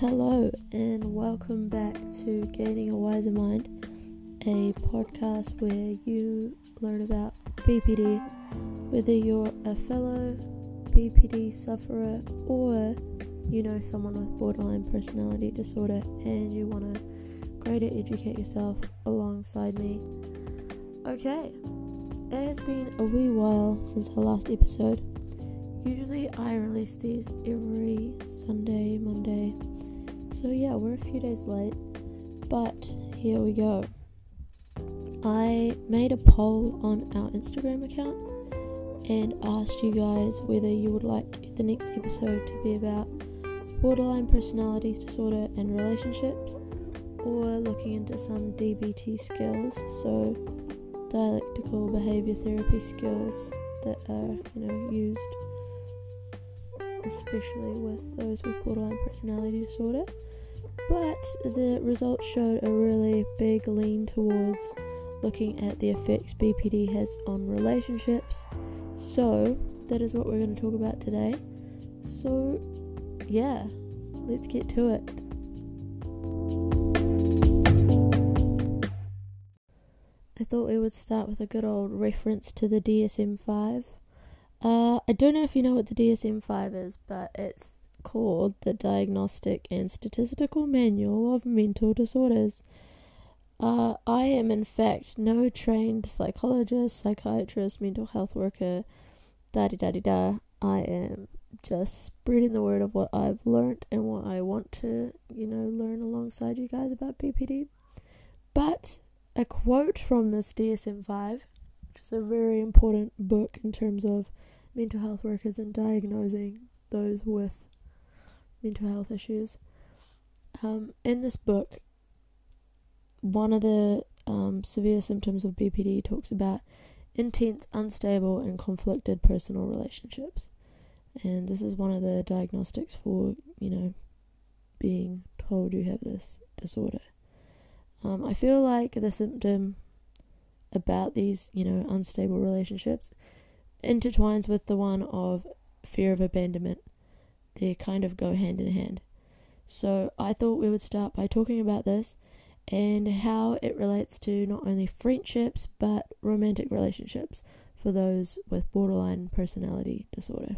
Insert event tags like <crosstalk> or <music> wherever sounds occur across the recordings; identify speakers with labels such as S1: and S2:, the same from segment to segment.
S1: Hello, and welcome back to Gaining a Wiser Mind, a podcast where you learn about BPD, whether you're a fellow BPD sufferer or you know someone with borderline personality disorder and you want to greater educate yourself alongside me. Okay, it has been a wee while since our last episode. Usually, I release these every Sunday, Monday. So, yeah, we're a few days late, but here we go. I made a poll on our Instagram account and asked you guys whether you would like the next episode to be about borderline personality disorder and relationships or looking into some DBT skills, so dialectical behavior therapy skills that are, you know, used especially with those with borderline personality disorder. But the results showed a really big lean towards looking at the effects BPD has on relationships. So, that is what we're going to talk about today. So, yeah, let's get to it. I thought we would start with a good old reference to the DSM 5. Uh, I don't know if you know what the DSM 5 is, but it's called the Diagnostic and Statistical Manual of Mental Disorders. Uh, I am, in fact, no trained psychologist, psychiatrist, mental health worker, da da da da. I am just spreading the word of what I've learned and what I want to, you know, learn alongside you guys about BPD. But a quote from this DSM 5, which is a very important book in terms of mental health workers and diagnosing those with mental health issues. Um, in this book, one of the um, severe symptoms of BPD talks about intense, unstable, and conflicted personal relationships. And this is one of the diagnostics for, you know, being told you have this disorder. Um, I feel like the symptom about these, you know, unstable relationships intertwines with the one of fear of abandonment. They kind of go hand in hand. So I thought we would start by talking about this and how it relates to not only friendships but romantic relationships for those with borderline personality disorder.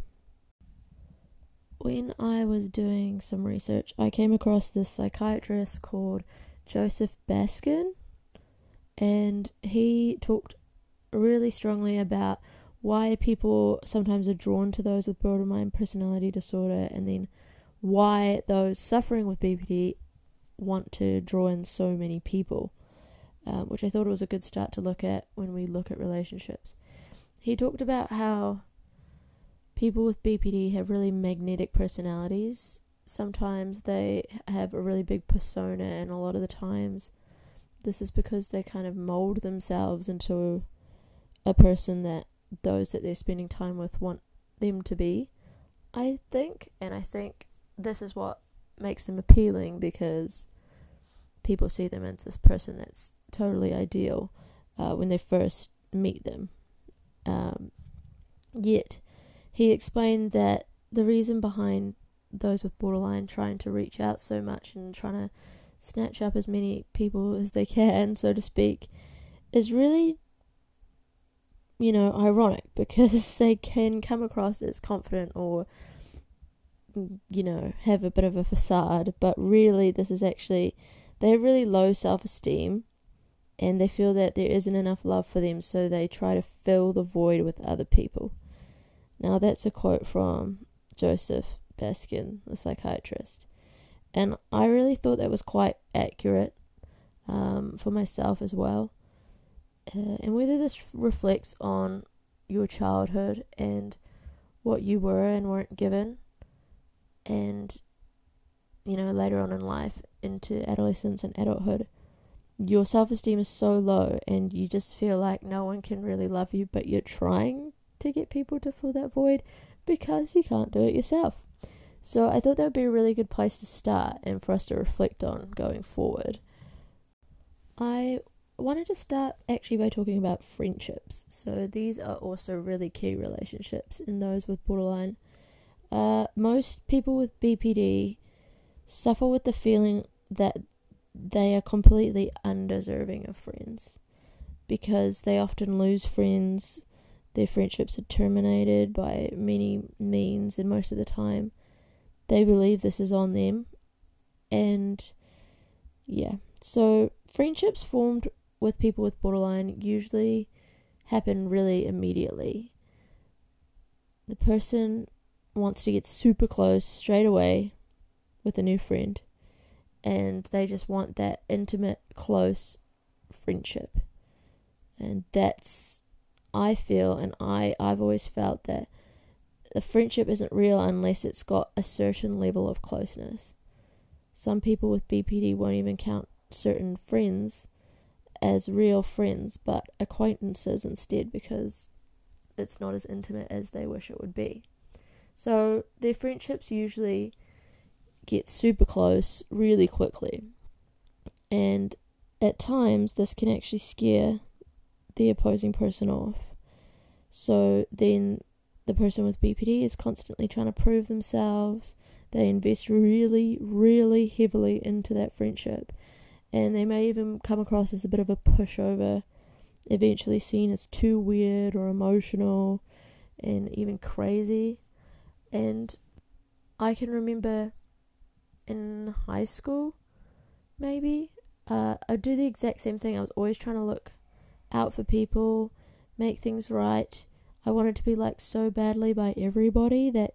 S1: When I was doing some research, I came across this psychiatrist called Joseph Baskin, and he talked really strongly about why people sometimes are drawn to those with borderline personality disorder, and then why those suffering with BPD want to draw in so many people, um, which I thought was a good start to look at when we look at relationships. He talked about how people with BPD have really magnetic personalities sometimes they have a really big persona, and a lot of the times, this is because they kind of mold themselves into a person that those that they're spending time with want them to be. I think, and I think this is what makes them appealing because people see them as this person that's totally ideal uh, when they first meet them. Um, yet, he explained that the reason behind those with borderline trying to reach out so much and trying to snatch up as many people as they can, so to speak, is really, you know, ironic <laughs> because they can come across as confident or, you know, have a bit of a facade, but really, this is actually, they have really low self esteem and they feel that there isn't enough love for them, so they try to fill the void with other people. Now, that's a quote from Joseph Baskin, the psychiatrist. And I really thought that was quite accurate um, for myself as well. Uh, and whether this reflects on your childhood and what you were and weren't given, and you know, later on in life into adolescence and adulthood, your self esteem is so low and you just feel like no one can really love you, but you're trying to get people to fill that void because you can't do it yourself. So I thought that would be a really good place to start and for us to reflect on going forward. I wanted to start actually by talking about friendships. So these are also really key relationships in those with borderline. Uh, most people with BPD suffer with the feeling that they are completely undeserving of friends because they often lose friends. Their friendships are terminated by many means, and most of the time, they believe this is on them. And yeah, so friendships formed with people with borderline usually happen really immediately. The person wants to get super close straight away with a new friend, and they just want that intimate, close friendship. And that's, I feel, and I, I've always felt that the friendship isn't real unless it's got a certain level of closeness. Some people with BPD won't even count certain friends as real friends, but acquaintances instead because it's not as intimate as they wish it would be. So their friendships usually get super close really quickly. And at times, this can actually scare the opposing person off. So then the person with BPD is constantly trying to prove themselves. They invest really, really heavily into that friendship and they may even come across as a bit of a pushover, eventually seen as too weird or emotional and even crazy. And I can remember in high school, maybe, uh, I'd do the exact same thing. I was always trying to look out for people, make things right. I wanted to be liked so badly by everybody that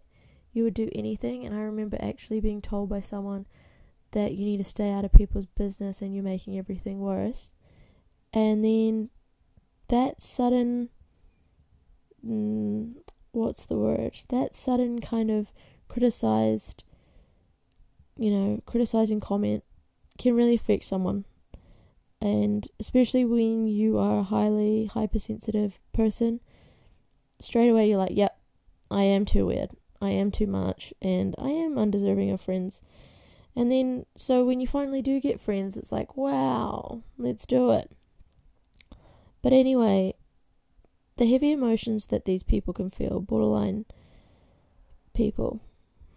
S1: you would do anything. And I remember actually being told by someone that you need to stay out of people's business and you're making everything worse. And then that sudden, mm, what's the word? That sudden kind of criticized, you know, criticizing comment can really affect someone. And especially when you are a highly hypersensitive person, straight away you're like, yep, I am too weird. I am too much, and I am undeserving of friends. And then, so when you finally do get friends, it's like, wow, let's do it. But anyway, the heavy emotions that these people can feel, borderline people.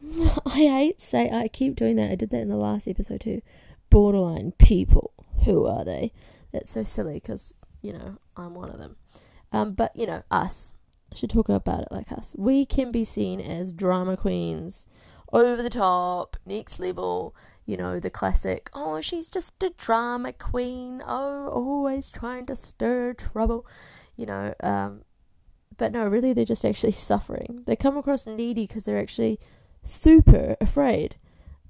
S1: <laughs> I hate say I keep doing that. I did that in the last episode too. Borderline people. Who are they? That's so silly because you know I'm one of them. Um, but you know us. I should talk about it like us. We can be seen as drama queens over the top, next level, you know, the classic, oh, she's just a drama queen, oh, always trying to stir trouble, you know, um, but no, really, they're just actually <laughs> suffering. They come across needy because they're actually super afraid.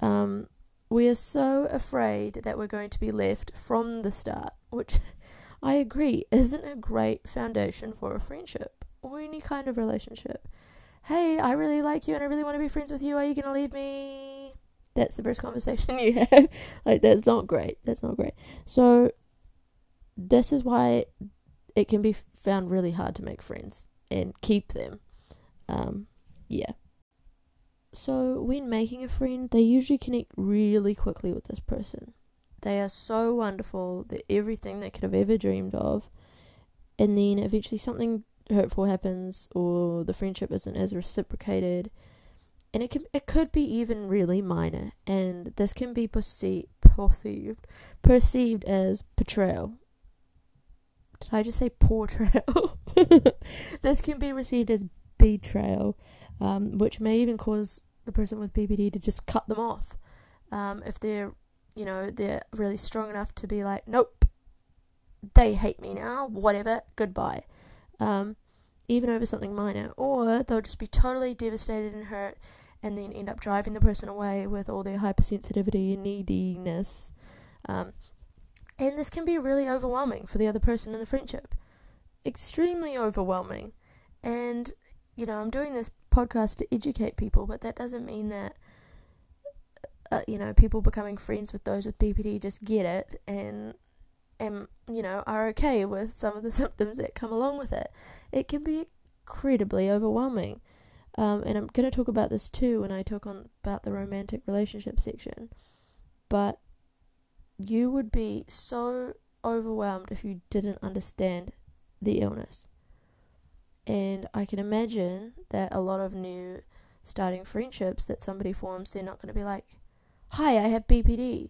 S1: Um, we are so afraid that we're going to be left from the start, which <laughs> I agree isn't a great foundation for a friendship or any kind of relationship hey, I really like you and I really want to be friends with you. Are you going to leave me? That's the first conversation <laughs> you have. like, that's not great. That's not great. So, this is why it can be found really hard to make friends and keep them. Um, yeah. So, when making a friend, they usually connect really quickly with this person. They are so wonderful. They're everything they could have ever dreamed of. And then eventually something hurtful happens or the friendship isn't as reciprocated. And it can it could be even really minor and this can be perceived perceived perceived as betrayal. Did i just say portrayal? <laughs> This can be received as betrayal um, which may even cause the person with BPD to just cut them off. Um, if they're you know they're really strong enough to be like nope they hate me now whatever goodbye um, even over something minor, or they'll just be totally devastated and hurt and then end up driving the person away with all their hypersensitivity and neediness. Um, and this can be really overwhelming for the other person in the friendship. Extremely overwhelming. And, you know, I'm doing this podcast to educate people, but that doesn't mean that, uh, you know, people becoming friends with those with BPD just get it and and you know are okay with some of the <laughs> symptoms that come along with it. It can be incredibly overwhelming, um, and I'm going to talk about this too when I talk on about the romantic relationship section. But you would be so overwhelmed if you didn't understand the illness. And I can imagine that a lot of new starting friendships that somebody forms, they're not going to be like, Hi, I have BPD.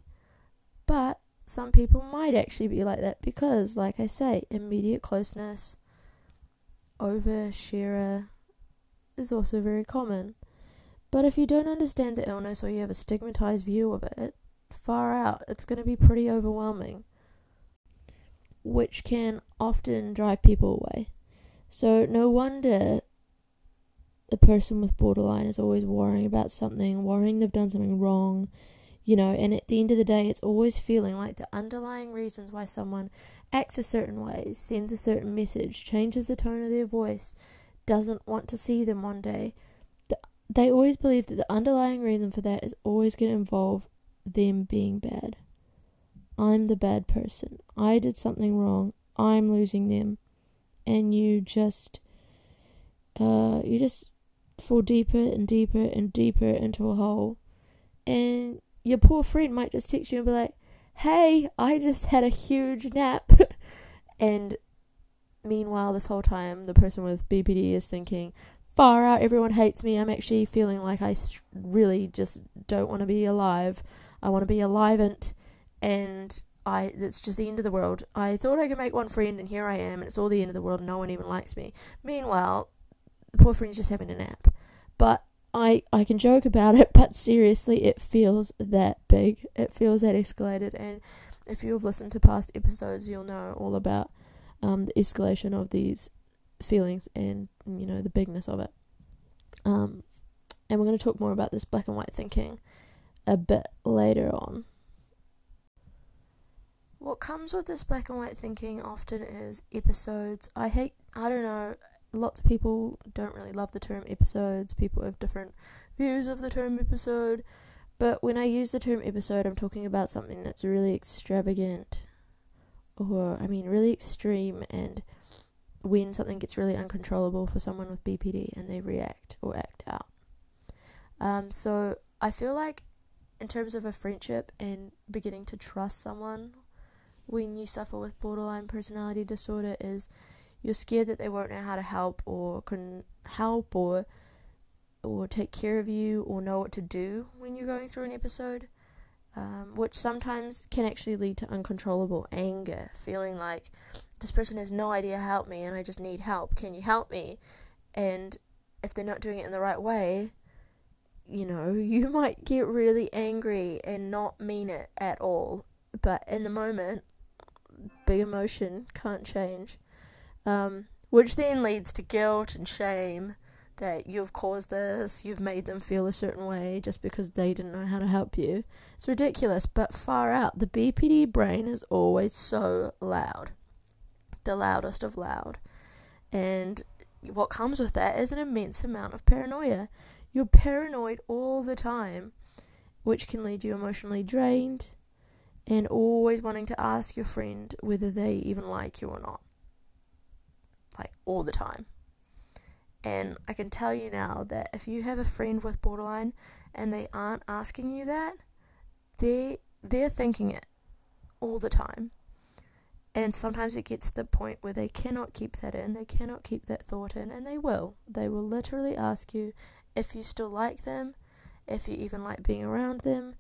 S1: But some people might actually be like that because, like I say, immediate closeness, oversharer is also very common. But if you don't understand the illness or you have a stigmatized view of it, far out, it's going to be pretty overwhelming, which can often drive people away. So, no wonder the person with borderline is always worrying about something, worrying they've done something wrong, you know, and at the end of the day, it's always feeling like the underlying reasons why someone acts a certain way, sends a certain message, changes the tone of their voice, doesn't want to see them one day. they always believe that the underlying reason for that is always going to involve them being bad. I'm the bad person. I did something wrong. I'm losing them. And you just, uh, you just fall deeper and deeper and deeper into a hole. And your poor friend might just text you and be like, hey, I just had a huge nap. <laughs> and meanwhile, this whole time, the person with BPD is thinking, far out, everyone hates me. I'm actually feeling like I really just don't want to be alive. I want to be alivent, and I it's just the end of the world. I thought I could make one friend, and here I am, and it's all the end of the world. No one even likes me. Meanwhile, the poor friend's just having a nap. But I I can joke about it, <laughs> but seriously, it feels that big. It feels that escalated, and if you've listened to past episodes, you'll know all about um, the escalation of these feelings and you know the bigness of it. Um, and we're going to talk more about this black and white thinking a bit later on. What comes with this black and white thinking often is episodes. I hate, I don't know, lots of people don't really love the term episodes. People have different views of the term episode. But when I use the term episode, I'm talking about something that's really extravagant or, I mean, really extreme, and when something gets really uncontrollable for someone with BPD and they react or act out. Um, so I feel like, in terms of a friendship and beginning to trust someone when you suffer with borderline personality disorder, is you're scared that they won't know how to help or can help or or take care of you or know what to do when you're going through an episode, um, which sometimes can actually lead to uncontrollable anger, feeling like this person has no idea how to help me and I just need help. Can you help me? And if they're not doing it in the right way, you know, <laughs> you might get really angry and not mean it at all. But in the moment, big emotion can't change um, which then leads to guilt and shame that you've caused this, you've made them feel a certain way just because they didn't know how to help you. It's ridiculous, but far out. The BPD brain is always so loud, the loudest of loud. And what comes with that is an immense amount of paranoia. You're paranoid all the time, which can lead you emotionally drained and always wanting to ask your friend whether they even like you or not like all the time. And I can tell you now that if you have a friend with borderline and they aren't asking you that, they they're thinking it all the time. And sometimes it gets to the point where they cannot keep that in, they cannot keep that thought in, and they will. They will literally ask you if you still like them, if you even like being around them.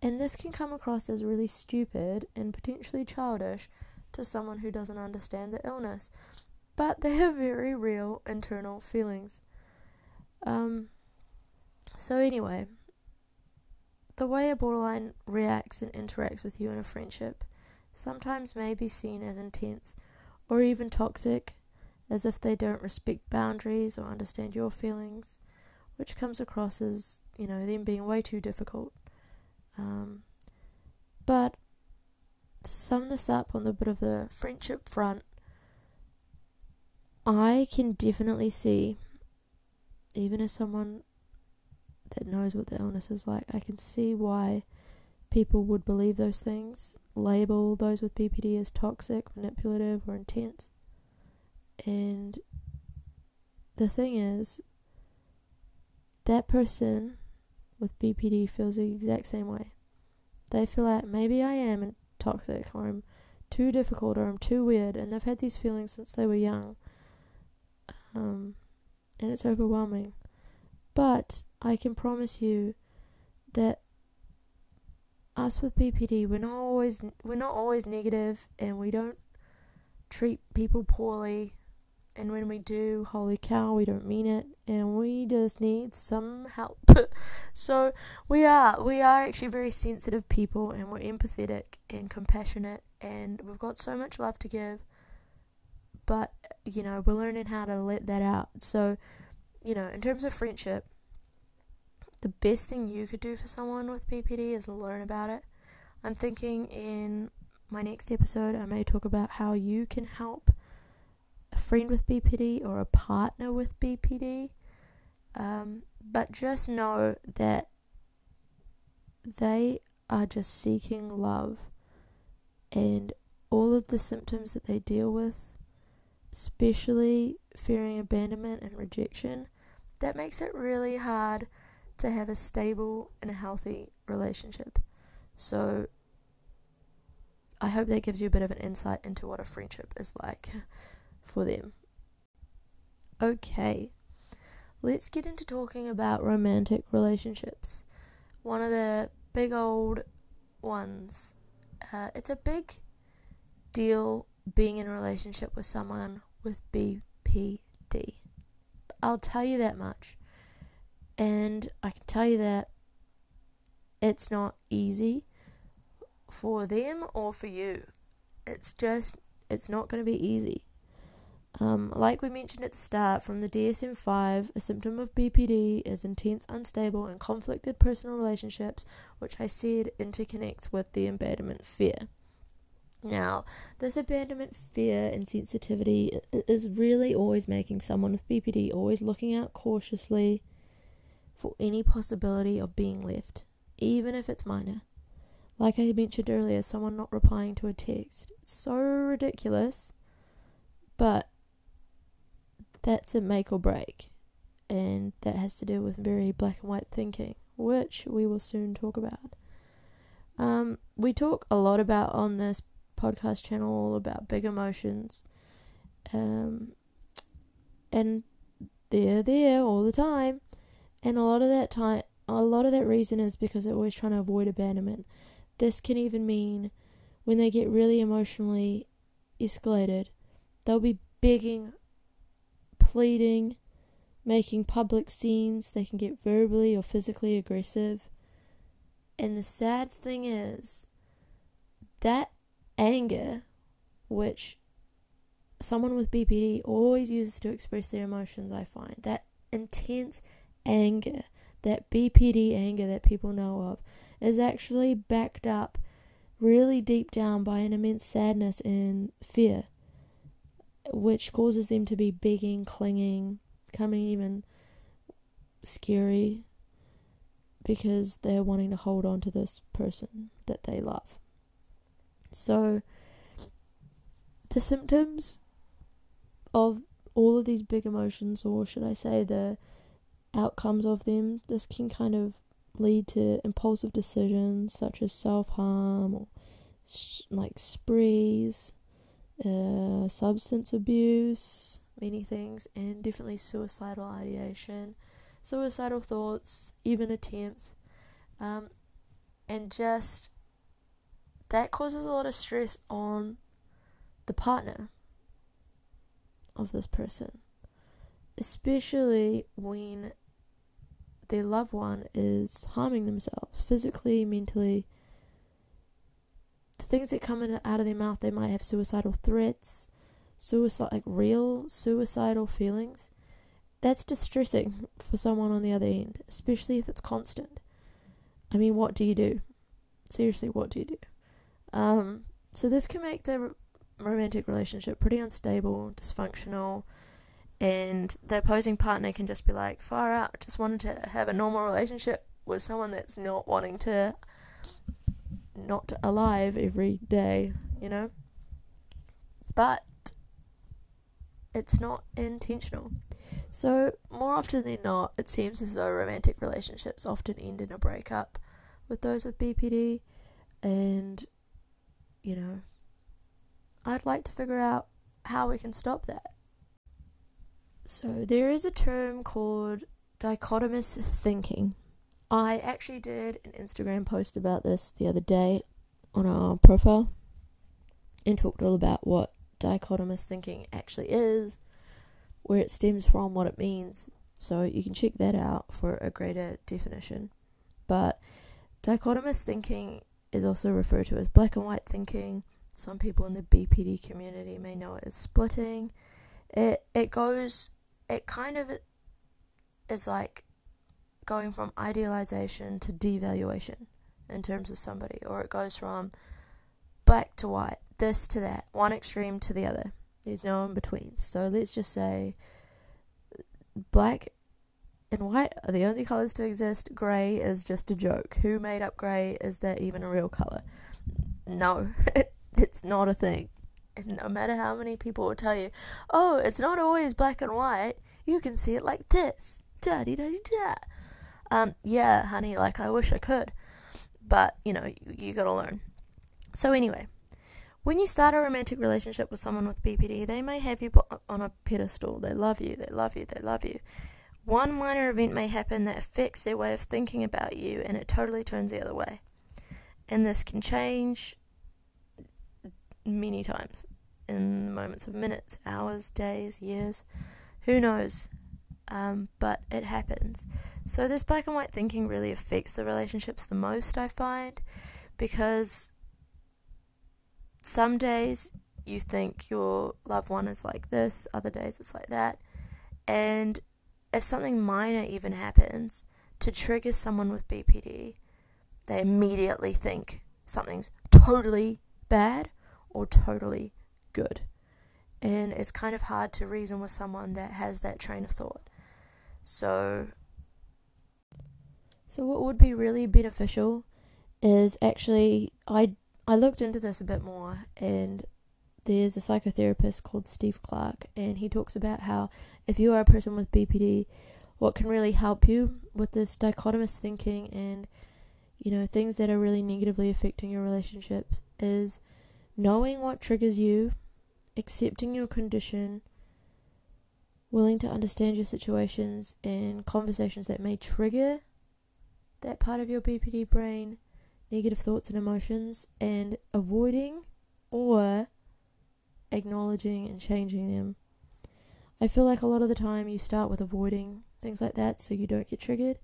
S1: And this can come across as really stupid and potentially childish to someone who doesn't understand the illness but they have very real internal feelings. Um, so, anyway, the way a borderline reacts and interacts with you in a friendship sometimes may be seen as intense or even toxic, as if they don't respect boundaries or understand your feelings, which comes across as, you know, them being way too difficult. Um, but to sum this up on the bit of the friendship front, I can definitely see, even as someone that knows what the illness is like, I can see why people would believe those things, label those with BPD as toxic, manipulative, or intense. And the thing is, that person with BPD feels the exact same way. They feel like maybe I am toxic, or I'm too difficult, or I'm too weird, and they've had these feelings since they were young um, and it's overwhelming. But I can promise you that us with BPD, we're not always we're not always negative, and we don't treat people poorly. And when we do, holy cow, we don't mean it, and we just need some help. <laughs> so we are we are actually very sensitive people, and we're empathetic and compassionate, and we've got so much love to give. But you know, we're learning how to let that out. So, you know, in terms of friendship, the best thing you could do for someone with BPD is learn about it. I'm thinking in my next episode, I may talk about how you can help a friend with BPD or a partner with BPD. Um, but just know that they are just seeking love, and all of the symptoms that they deal with, especially fearing abandonment and rejection, that makes it really hard to have a stable and a healthy relationship. So, I hope that gives you a bit of an insight into what a friendship is like for them. Okay, let's get into talking about romantic relationships. One of the big old ones. Uh, it's a big deal being in a relationship with someone with BPD. I'll tell you that much. And I can tell you that it's not easy for them or for you. It's just, it's not going to be easy. Um, like we mentioned at the start, from the DSM 5, a symptom of BPD is intense, unstable, and conflicted personal relationships, which I said interconnects with the abandonment fear. Now, this abandonment fear and sensitivity is really always making someone with BPD always looking out cautiously for any possibility of being left, even if it's minor. Like I mentioned earlier, someone not replying to a text. It's so ridiculous, but that's a make or break. And that has to do with very black and white thinking, which we will soon talk about. Um, we talk a lot about on this podcast channel all about big emotions. Um, and they're there all the time. And a lot of that time, a lot of that reason is because they're always trying to avoid abandonment. This can even mean when they get really emotionally escalated, they'll be begging, pleading, making public scenes. They can get verbally or physically aggressive. And the sad thing is, that anger, which someone with BPD always uses to express their emotions, I find, that intense anger, that BPD anger that people know of, is actually backed up really deep down by an immense sadness and fear, which causes them to be begging, clinging, becoming even scary because they're wanting to hold on to this person that they love. So, the symptoms of all of these big emotions, or should I say the outcomes of them, this can kind of lead to impulsive decisions such as self harm or like sprees, uh, substance abuse, many things, and definitely suicidal ideation, suicidal thoughts, even attempts, um, and just that causes a lot of stress on the partner of this person, especially when their loved one is harming themselves physically, mentally. The things that come out of their mouth, they might have suicidal threats, suicide, like real suicidal feelings. That's distressing for someone on the other end, especially if it's constant. I mean, what do you do? Seriously, what do you do? Um, so this can make the romantic relationship pretty unstable, dysfunctional, and the opposing partner can just be like, far out, just wanted to have a normal relationship with someone that's not wanting to not alive every day, you know? But it's not intentional. So, more often than not, it seems as though romantic relationships often end in a breakup with those with BPD, and you know, I'd like to figure out how we can stop that. So, there is a term called dichotomous thinking, I actually did an Instagram post about this the other day on our profile and talked all about what dichotomous thinking actually is, where it stems from, what it means. So you can check that out for a greater definition. But dichotomous thinking is also referred to as black and white thinking. Some people in the BPD community may know it as splitting. It it goes it kind of is like going from idealization to devaluation in terms of somebody, or it goes from black to white, this to that, one extreme to the other. There's no in between. So let's just say black and white are the only colors to exist. Grey is just a joke. Who made up grey? Is that even a real color? No, <laughs> it's not a thing. And no matter how many people will tell you, oh, it's not always black and white, you can see it like this. Da da di da. Um, yeah, honey, like I wish I could. But, you know, you, you gotta learn. So, anyway, when you start a romantic relationship with someone with BPD, they may have you on a pedestal. They love you, they love you, they love you. One minor event may happen that affects their way of thinking about you, and it totally turns the other way. And this can change many times in moments of minutes, hours, days, years. Who knows? Um, but it happens. So, this black and white thinking really affects the relationships the most, I find, because some days you think your loved one is like this, other days it's like that. And if something minor even happens to trigger someone with BPD, they immediately think something's totally bad or totally good. And it's kind of hard to reason with someone that has that train of thought. So, so what would be really beneficial is actually I I looked into this a bit more and there's a psychotherapist called Steve Clark and he talks about how if you are a person with BPD what can really help you with this dichotomous thinking and you know things that are really negatively affecting your relationships is knowing what triggers you, accepting your condition, willing to understand your situations and conversations that may trigger that part of your BPD brain, negative thoughts and emotions, and avoiding or acknowledging and changing them. I feel like a lot of the time you start with avoiding things like that so you don't get triggered.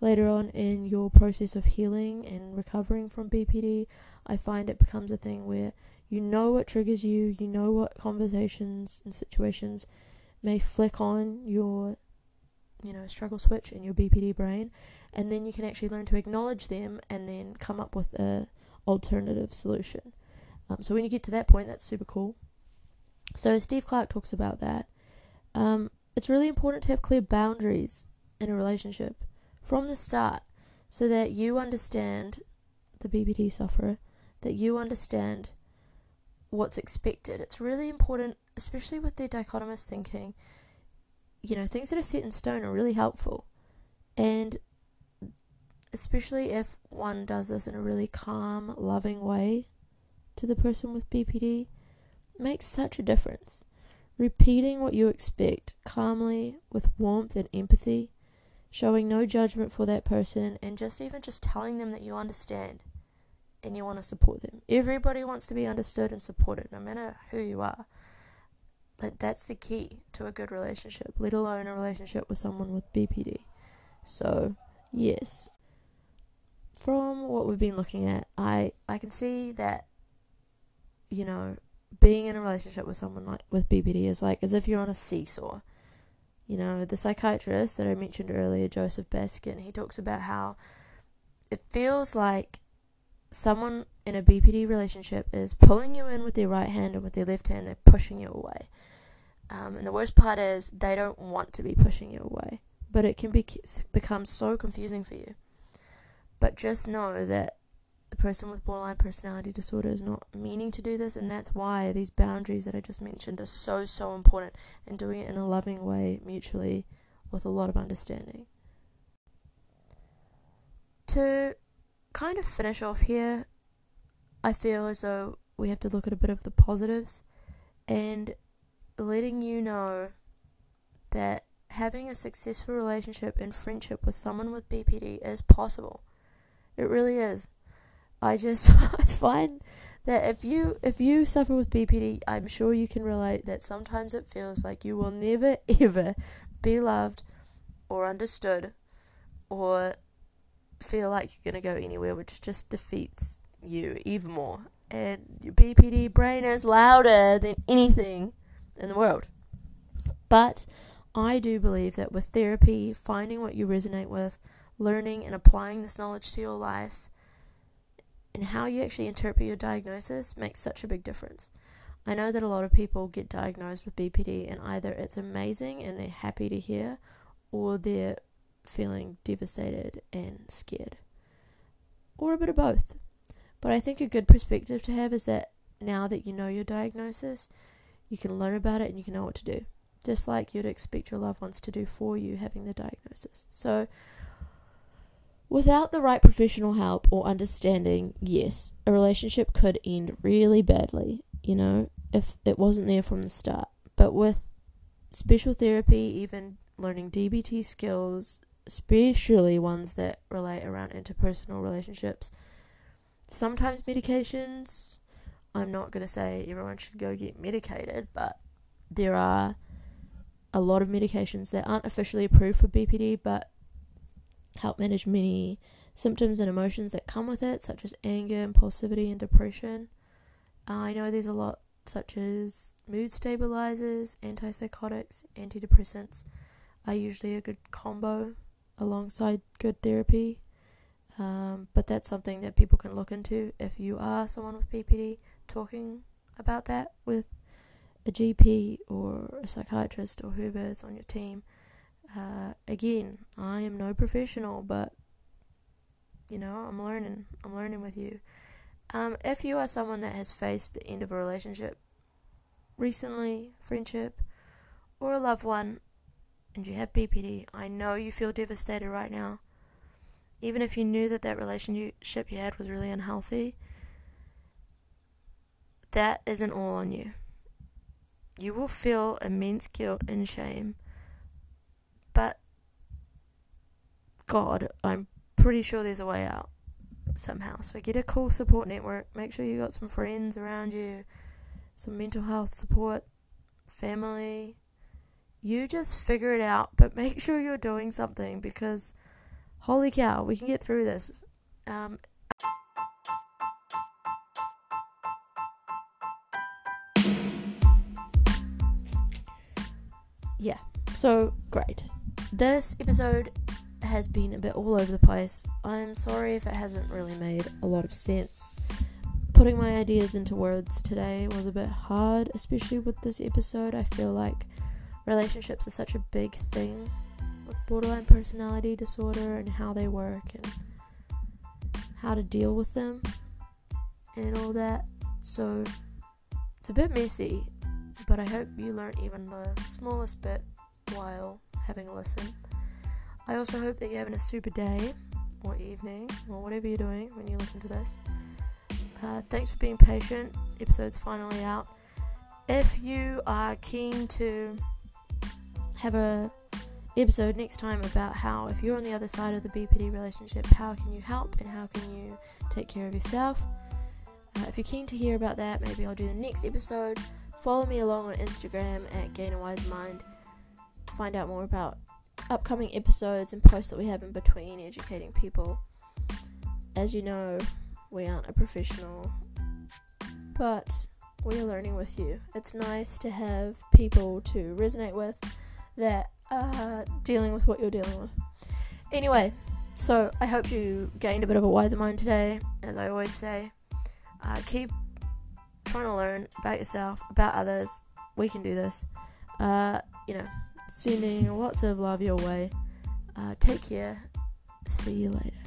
S1: Later on in your process of healing and recovering from BPD, I find it becomes a thing where you know what triggers you, you know what conversations and situations may flick on your you know struggle switch in your BPD brain and then you can actually learn to acknowledge them and then come up with a alternative solution um, so when you get to that point that's super cool so steve clark talks about that um, it's really important to have clear boundaries in a relationship from the start so that you understand the BPD sufferer that you understand what's expected it's really important especially with their dichotomous thinking, you know, things that are set in stone are really helpful. And especially if one does this in a really calm, loving way to the person with BPD, makes such a difference. Repeating what you expect calmly with warmth and empathy, showing no judgment for that person, and just even just telling them that you understand and you want to support them. Everybody wants to be understood and supported, no matter who you are. But that's the key to a good relationship, let alone a relationship with someone with BPD. So, yes. From what we've been looking at, I I can see that you know, being in a relationship with someone like with BPD is like as if you're on a seesaw. You know, the psychiatrist that I mentioned earlier, Joseph Baskin, he talks about how it feels like someone in a BPD relationship is pulling you in with their right hand and with their left hand, they're pushing you away. Um, and the worst part is they don't want to be pushing you away, but it can be become so confusing for you. But just know that the person with borderline personality disorder is not meaning to do this, and that's why these boundaries that I just mentioned are so so important, and doing it in a loving way, mutually, with a lot of understanding. To kind of finish off here, I feel as though we have to look at a bit of the positives and letting you know that having a successful relationship and friendship with someone with BPD is possible. It really is. I just <laughs> I find that if you if you suffer with BPD, I'm sure you can relate that sometimes it feels like you will never <laughs> ever be loved or understood or feel like you're going to go anywhere, which just defeats you even more. And your BPD brain is louder than anything in the world. But I do believe that with therapy, finding what you resonate with, learning and applying this knowledge to your life, and how you actually interpret your diagnosis makes such a big difference. I know that a lot of people get diagnosed with BPD, and either it's amazing and they're happy to hear, or they're feeling devastated and scared, or a bit of both. But I think a good perspective to have is that now that you know your diagnosis, you can learn about it and you can know what to do, just like you'd expect your loved ones to do for you having the diagnosis. So, without the right professional help or understanding, yes, a relationship could end really badly, you know, if it wasn't there from the start. But with special therapy, even learning DBT skills, especially ones that relate around interpersonal relationships. Sometimes medications, I'm not going to say everyone should go get medicated, but there are a lot of medications that aren't officially approved for BPD but help manage many symptoms and emotions that come with it, such as anger, impulsivity, and depression. Uh, I know there's a lot such as mood stabilizers, antipsychotics, antidepressants are usually a good combo alongside good therapy. Um, but that's something that people can look into if you are someone with BPD, talking about that with a GP or a psychiatrist or whoever is on your team. Uh, again, I am no professional, but you know, I'm learning. I'm learning with you. Um, if you are someone that has faced the end of a relationship recently, friendship, or a loved one, and you have BPD, I know you feel devastated right now. Even if you knew that that relationship you had was really unhealthy, that isn't all on you. You will feel immense guilt and shame. But God, I'm pretty sure there's a way out somehow. So get a cool support network. Make sure you got some friends around you, some mental health support, family, you just figure it out, but make <laughs> sure you're doing something because holy cow, we can get through this. Um, yeah, so great. This episode has been a bit all over the place. I'm sorry if it hasn't really made a lot of sense. Putting my ideas into words today was a bit hard, especially with this episode. I feel like relationships are such a big thing with borderline personality disorder and how they work and how to deal with them and all that. So it's a bit messy, but I hope you learn even the smallest bit while having a listen. I also hope that you're having a super day or evening or whatever you're doing when you listen to this. Uh, thanks for being patient. Episode's finally out. If you are keen to have a episode next time about how if you're on the other side of the BPD relationship, how can you help and how can you take care of yourself. Uh, if you're keen to hear about that, maybe I'll do the next episode. Follow me along on Instagram at Gain a Wise Mind. Find out more about upcoming episodes and posts that we have in between educating people. As you know, we aren't a professional, but we're learning with you. It's nice to have people to resonate with that are dealing with what you're dealing with. Anyway, so I hope you gained a bit of a wiser mind today. As I always say, uh, keep trying to learn about yourself, about others. We can do this. Uh, you know, sending lots of love your way. Uh, take care. See you later.